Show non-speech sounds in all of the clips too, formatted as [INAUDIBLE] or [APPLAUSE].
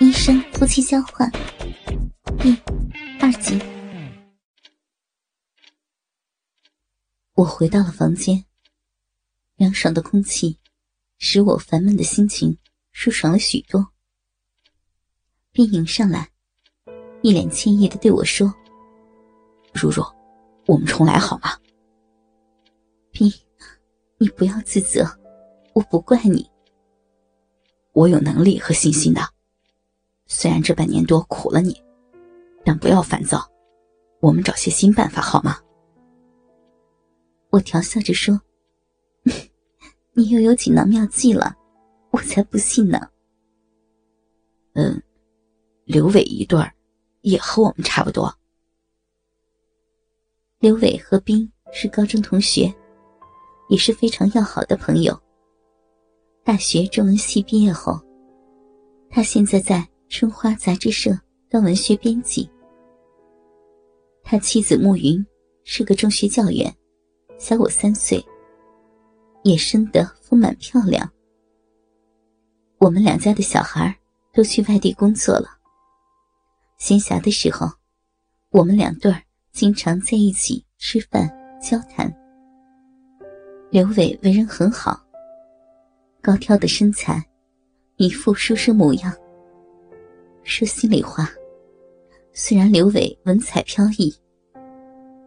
医生夫妻交换第二集。我回到了房间，凉爽的空气使我烦闷的心情舒爽了许多。冰迎上来，一脸歉意的对我说：“如如，我们重来好吗？”冰，你不要自责，我不怪你。我有能力和信心的。虽然这半年多苦了你，但不要烦躁，我们找些新办法好吗？我调笑着说：“ [LAUGHS] 你又有锦囊妙计了，我才不信呢。”嗯，刘伟一对儿也和我们差不多。刘伟和冰是高中同学，也是非常要好的朋友。大学中文系毕业后，他现在在春花杂志社当文学编辑。他妻子慕云是个中学教员，小我三岁，也生得丰满漂亮。我们两家的小孩都去外地工作了。闲暇的时候，我们两对儿经常在一起吃饭交谈。刘伟为人很好。高挑的身材，一副书生模样。说心里话，虽然刘伟文采飘逸，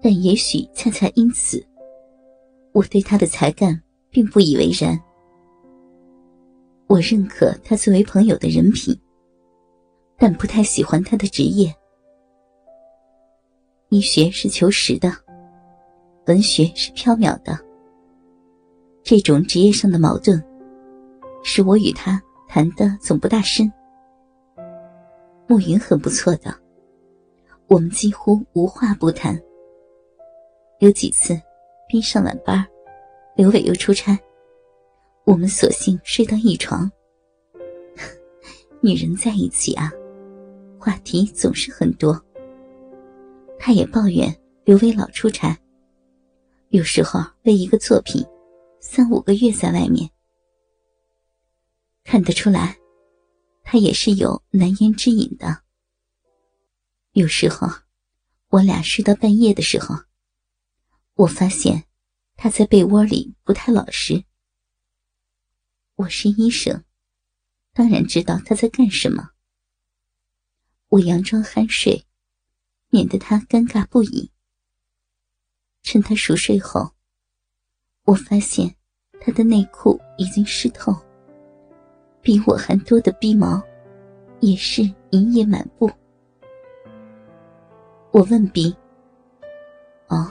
但也许恰恰因此，我对他的才干并不以为然。我认可他作为朋友的人品，但不太喜欢他的职业。医学是求实的，文学是缥缈的。这种职业上的矛盾。使我与他谈的总不大深。暮云很不错的，我们几乎无话不谈。有几次，边上晚班，刘伟又出差，我们索性睡到一床。[LAUGHS] 女人在一起啊，话题总是很多。他也抱怨刘伟老出差，有时候为一个作品，三五个月在外面。看得出来，他也是有难言之隐的。有时候，我俩睡到半夜的时候，我发现他在被窝里不太老实。我是医生，当然知道他在干什么。我佯装酣睡，免得他尴尬不已。趁他熟睡后，我发现他的内裤已经湿透。比我还多的逼毛，也是一夜满布。我问逼：“哦，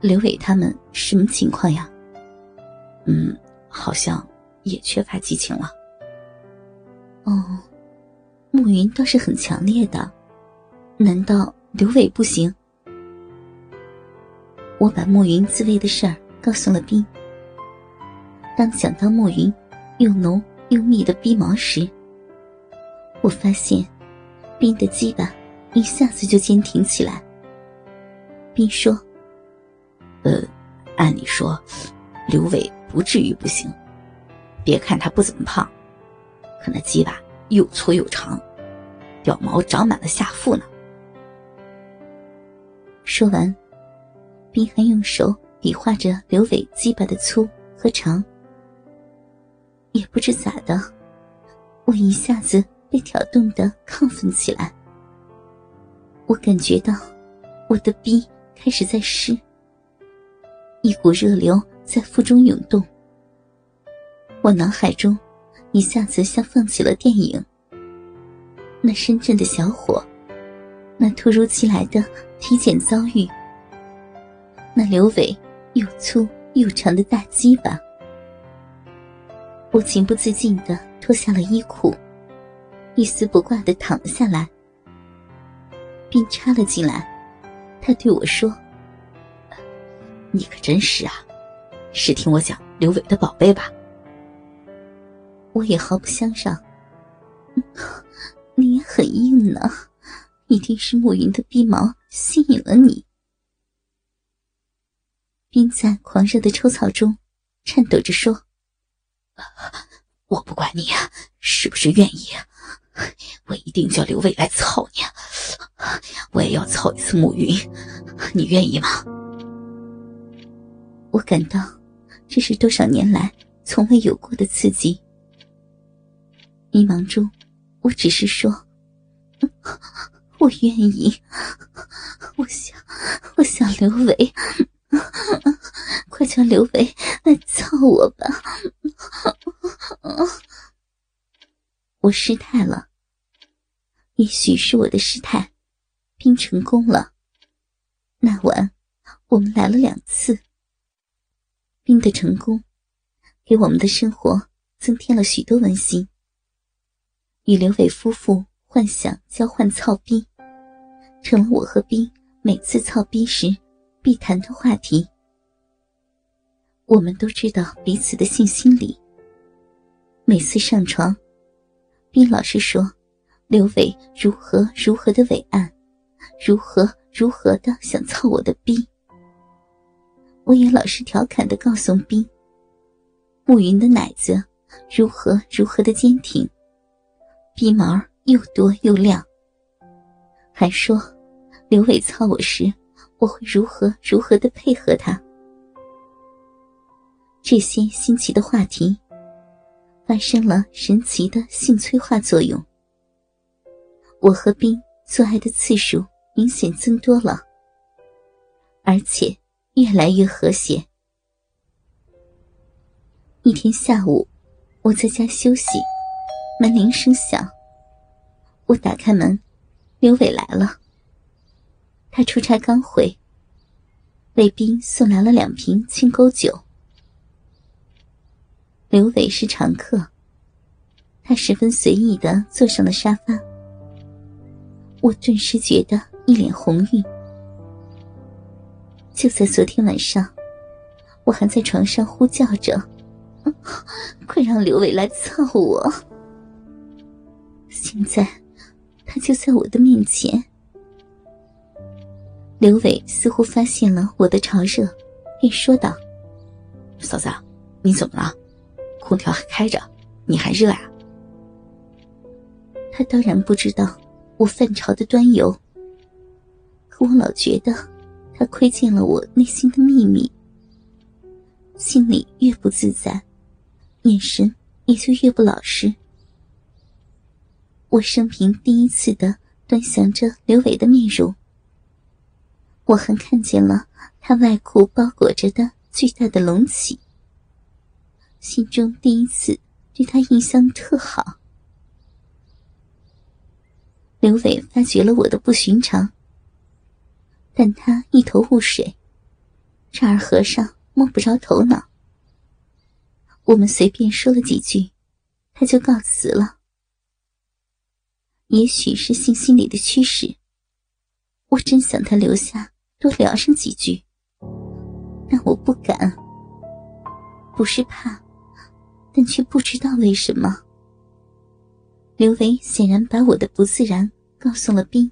刘伟他们什么情况呀？”“嗯，好像也缺乏激情了。”“哦，暮云倒是很强烈的，难道刘伟不行？”我把暮云自慰的事儿告诉了冰。当想到暮云又浓。用密的逼毛时，我发现冰的鸡巴一下子就坚挺起来。冰说：“呃，按理说，刘伟不至于不行。别看他不怎么胖，可那鸡巴又粗又长，屌毛长满了下腹呢。”说完，冰还用手比划着刘伟鸡巴的粗和长。也不知咋的，我一下子被挑动的亢奋起来。我感觉到我的逼开始在湿，一股热流在腹中涌动。我脑海中一下子像放起了电影。那深圳的小伙，那突如其来的体检遭遇，那刘伟又粗又长的大鸡巴。我情不自禁的脱下了衣裤，一丝不挂的躺了下来。并插了进来，他对我说：“你可真是啊，是听我讲刘伟的宝贝吧？”我也毫不相让。你也很硬呢，一定是暮云的逼毛吸引了你。并在狂热的抽草中，颤抖着说。我不管你是不是愿意，我一定叫刘伟来操你，我也要操一次暮云，你愿意吗？我感到这是多少年来从未有过的刺激。迷茫中，我只是说：“我愿意，我想，我想刘伟，快叫刘伟来操我吧！”我失态了，也许是我的失态，并成功了。那晚，我们来了两次。冰的成功，给我们的生活增添了许多温馨。与刘伟夫妇幻想交换操逼，成了我和冰每次操逼时必谈的话题。我们都知道彼此的性心理。每次上床，冰老是说刘伟如何如何的伟岸，如何如何的想操我的逼。我也老是调侃的告诉冰，暮云的奶子如何如何的坚挺，鼻毛又多又亮。还说刘伟操我时，我会如何如何的配合他。这些新奇的话题，发生了神奇的性催化作用。我和冰做爱的次数明显增多了，而且。越来越和谐。一天下午，我在家休息，门铃声响。我打开门，刘伟来了。他出差刚回，卫兵送来了两瓶青沟酒。刘伟是常客，他十分随意的坐上了沙发。我顿时觉得一脸红晕。就在昨天晚上，我还在床上呼叫着：“快让刘伟来操我！”现在，他就在我的面前。刘伟似乎发现了我的潮热，便说道：“嫂子，你怎么了？空调还开着，你还热呀？”他当然不知道我犯潮的端游，可我老觉得。他窥见了我内心的秘密，心里越不自在，眼神也就越不老实。我生平第一次的端详着刘伟的面容，我还看见了他外裤包裹着的巨大的隆起，心中第一次对他印象特好。刘伟发觉了我的不寻常。但他一头雾水，丈二和尚摸不着头脑。我们随便说了几句，他就告辞了。也许是性心理的驱使，我真想他留下多聊上几句，但我不敢。不是怕，但却不知道为什么。刘维显然把我的不自然告诉了冰。